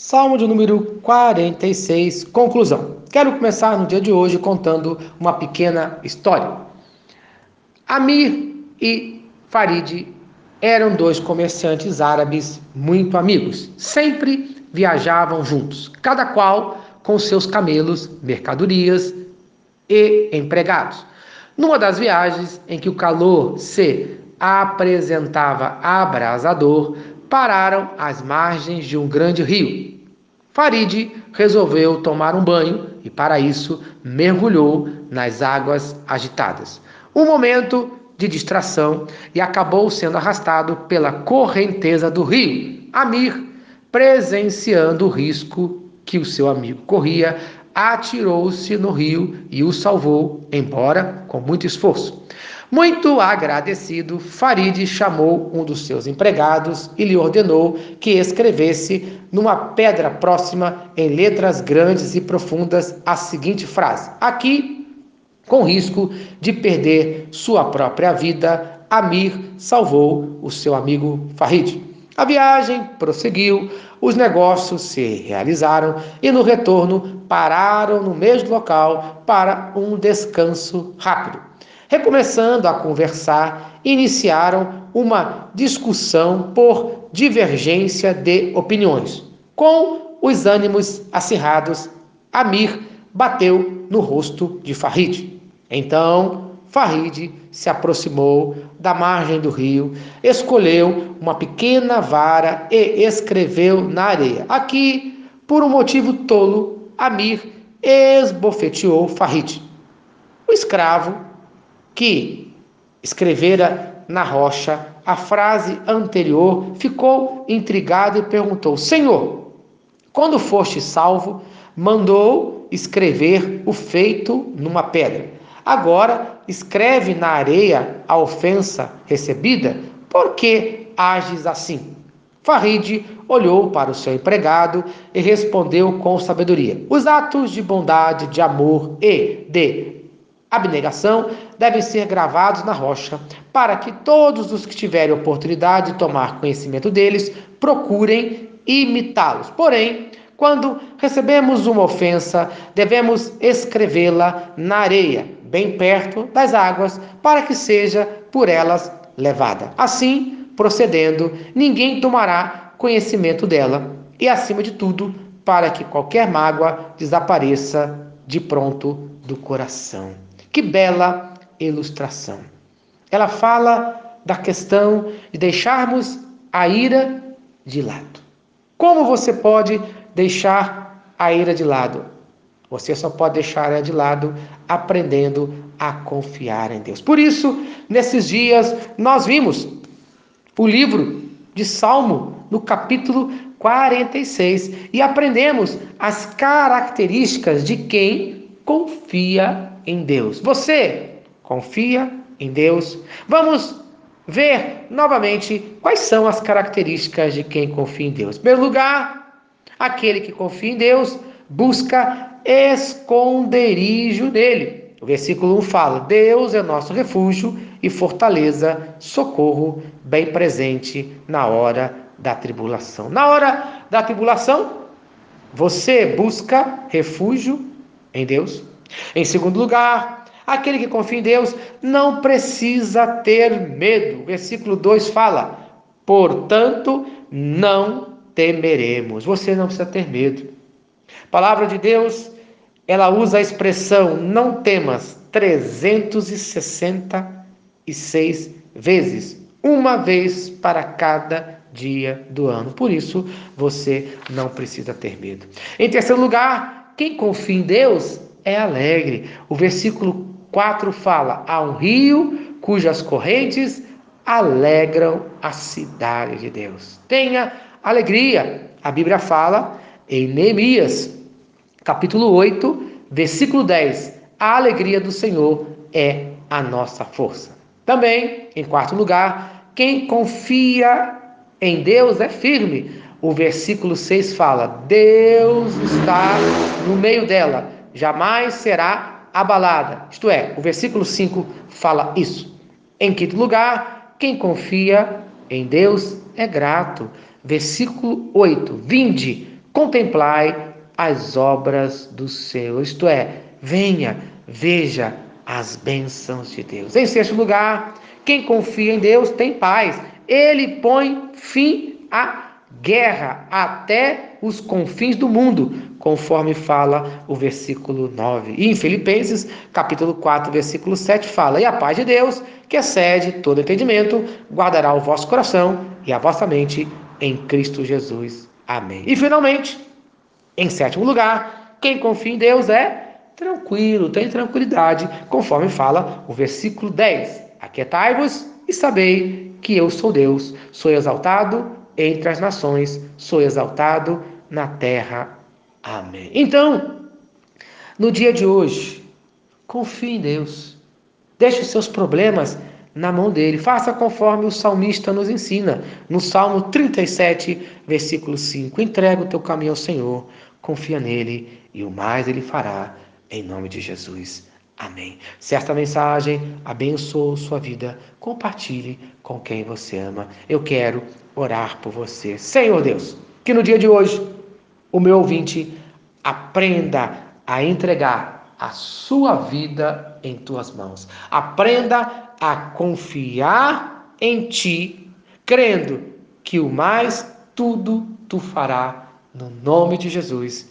Salmo de número 46, conclusão. Quero começar no dia de hoje contando uma pequena história. Amir e Farid eram dois comerciantes árabes muito amigos. Sempre viajavam juntos, cada qual com seus camelos, mercadorias e empregados. Numa das viagens em que o calor se apresentava abrasador, pararam às margens de um grande rio. Farid resolveu tomar um banho e, para isso, mergulhou nas águas agitadas. Um momento de distração e acabou sendo arrastado pela correnteza do rio. Amir, presenciando o risco que o seu amigo corria, atirou-se no rio e o salvou, embora com muito esforço. Muito agradecido, Farid chamou um dos seus empregados e lhe ordenou que escrevesse numa pedra próxima, em letras grandes e profundas, a seguinte frase: Aqui, com risco de perder sua própria vida, Amir salvou o seu amigo Farid. A viagem prosseguiu, os negócios se realizaram e no retorno pararam no mesmo local para um descanso rápido. Recomeçando a conversar, iniciaram uma discussão por divergência de opiniões. Com os ânimos acirrados, Amir bateu no rosto de Farid. Então, Farid se aproximou da margem do rio, escolheu uma pequena vara e escreveu na areia. Aqui, por um motivo tolo, Amir esbofeteou Farid. O escravo que escrevera na rocha a frase anterior, ficou intrigado e perguntou: Senhor, quando foste salvo, mandou escrever o feito numa pedra. Agora escreve na areia a ofensa recebida, por que ages assim? Farid olhou para o seu empregado e respondeu com sabedoria: Os atos de bondade, de amor e de abnegação devem ser gravados na rocha, para que todos os que tiverem oportunidade de tomar conhecimento deles procurem imitá-los. Porém, quando recebemos uma ofensa, devemos escrevê-la na areia, bem perto das águas, para que seja por elas levada. Assim, procedendo, ninguém tomará conhecimento dela, e acima de tudo, para que qualquer mágoa desapareça de pronto do coração. Que bela ilustração. Ela fala da questão de deixarmos a ira de lado. Como você pode deixar a ira de lado? Você só pode deixar ela de lado aprendendo a confiar em Deus. Por isso, nesses dias, nós vimos o livro de Salmo, no capítulo 46, e aprendemos as características de quem confia em Deus. Você confia em Deus? Vamos ver novamente quais são as características de quem confia em Deus. Em primeiro lugar, aquele que confia em Deus busca esconderijo nele. O versículo 1 fala: Deus é nosso refúgio e fortaleza, socorro bem presente na hora da tribulação. Na hora da tribulação, você busca refúgio em Deus? Em segundo lugar, aquele que confia em Deus não precisa ter medo. Versículo 2 fala: portanto, não temeremos. Você não precisa ter medo. A palavra de Deus, ela usa a expressão não temas 366 vezes, uma vez para cada dia do ano. Por isso, você não precisa ter medo. Em terceiro lugar, quem confia em Deus é alegre. O versículo 4 fala: há um rio cujas correntes alegram a cidade de Deus. Tenha alegria. A Bíblia fala em Neemias, capítulo 8, versículo 10: a alegria do Senhor é a nossa força. Também, em quarto lugar, quem confia em Deus é firme. O versículo 6 fala: Deus está no meio dela jamais será abalada. Isto é, o versículo 5 fala isso. Em quinto lugar, quem confia em Deus é grato. Versículo 8: Vinde, contemplai as obras do Senhor. Isto é, venha, veja as bênçãos de Deus. Em sexto lugar, quem confia em Deus tem paz. Ele põe fim à guerra até os confins do mundo, conforme fala o versículo 9. E em Filipenses, capítulo 4, versículo 7 fala: "E a paz de Deus, que excede todo entendimento, guardará o vosso coração e a vossa mente em Cristo Jesus." Amém. E finalmente, em sétimo lugar, quem confia em Deus é tranquilo, tem tranquilidade, conforme fala o versículo 10. Aquietai-vos e sabei que eu sou Deus, sou exaltado entre as nações, sou exaltado na terra. Amém. Então, no dia de hoje, confie em Deus. Deixe os seus problemas na mão dele. Faça conforme o salmista nos ensina, no Salmo 37, versículo 5. Entrega o teu caminho ao Senhor, confia nele e o mais ele fará em nome de Jesus. Amém. Se esta mensagem abençoou sua vida, compartilhe com quem você ama. Eu quero orar por você. Senhor Deus, que no dia de hoje o meu ouvinte aprenda a entregar a sua vida em tuas mãos. Aprenda a confiar em ti, crendo que o mais tudo tu fará no nome de Jesus.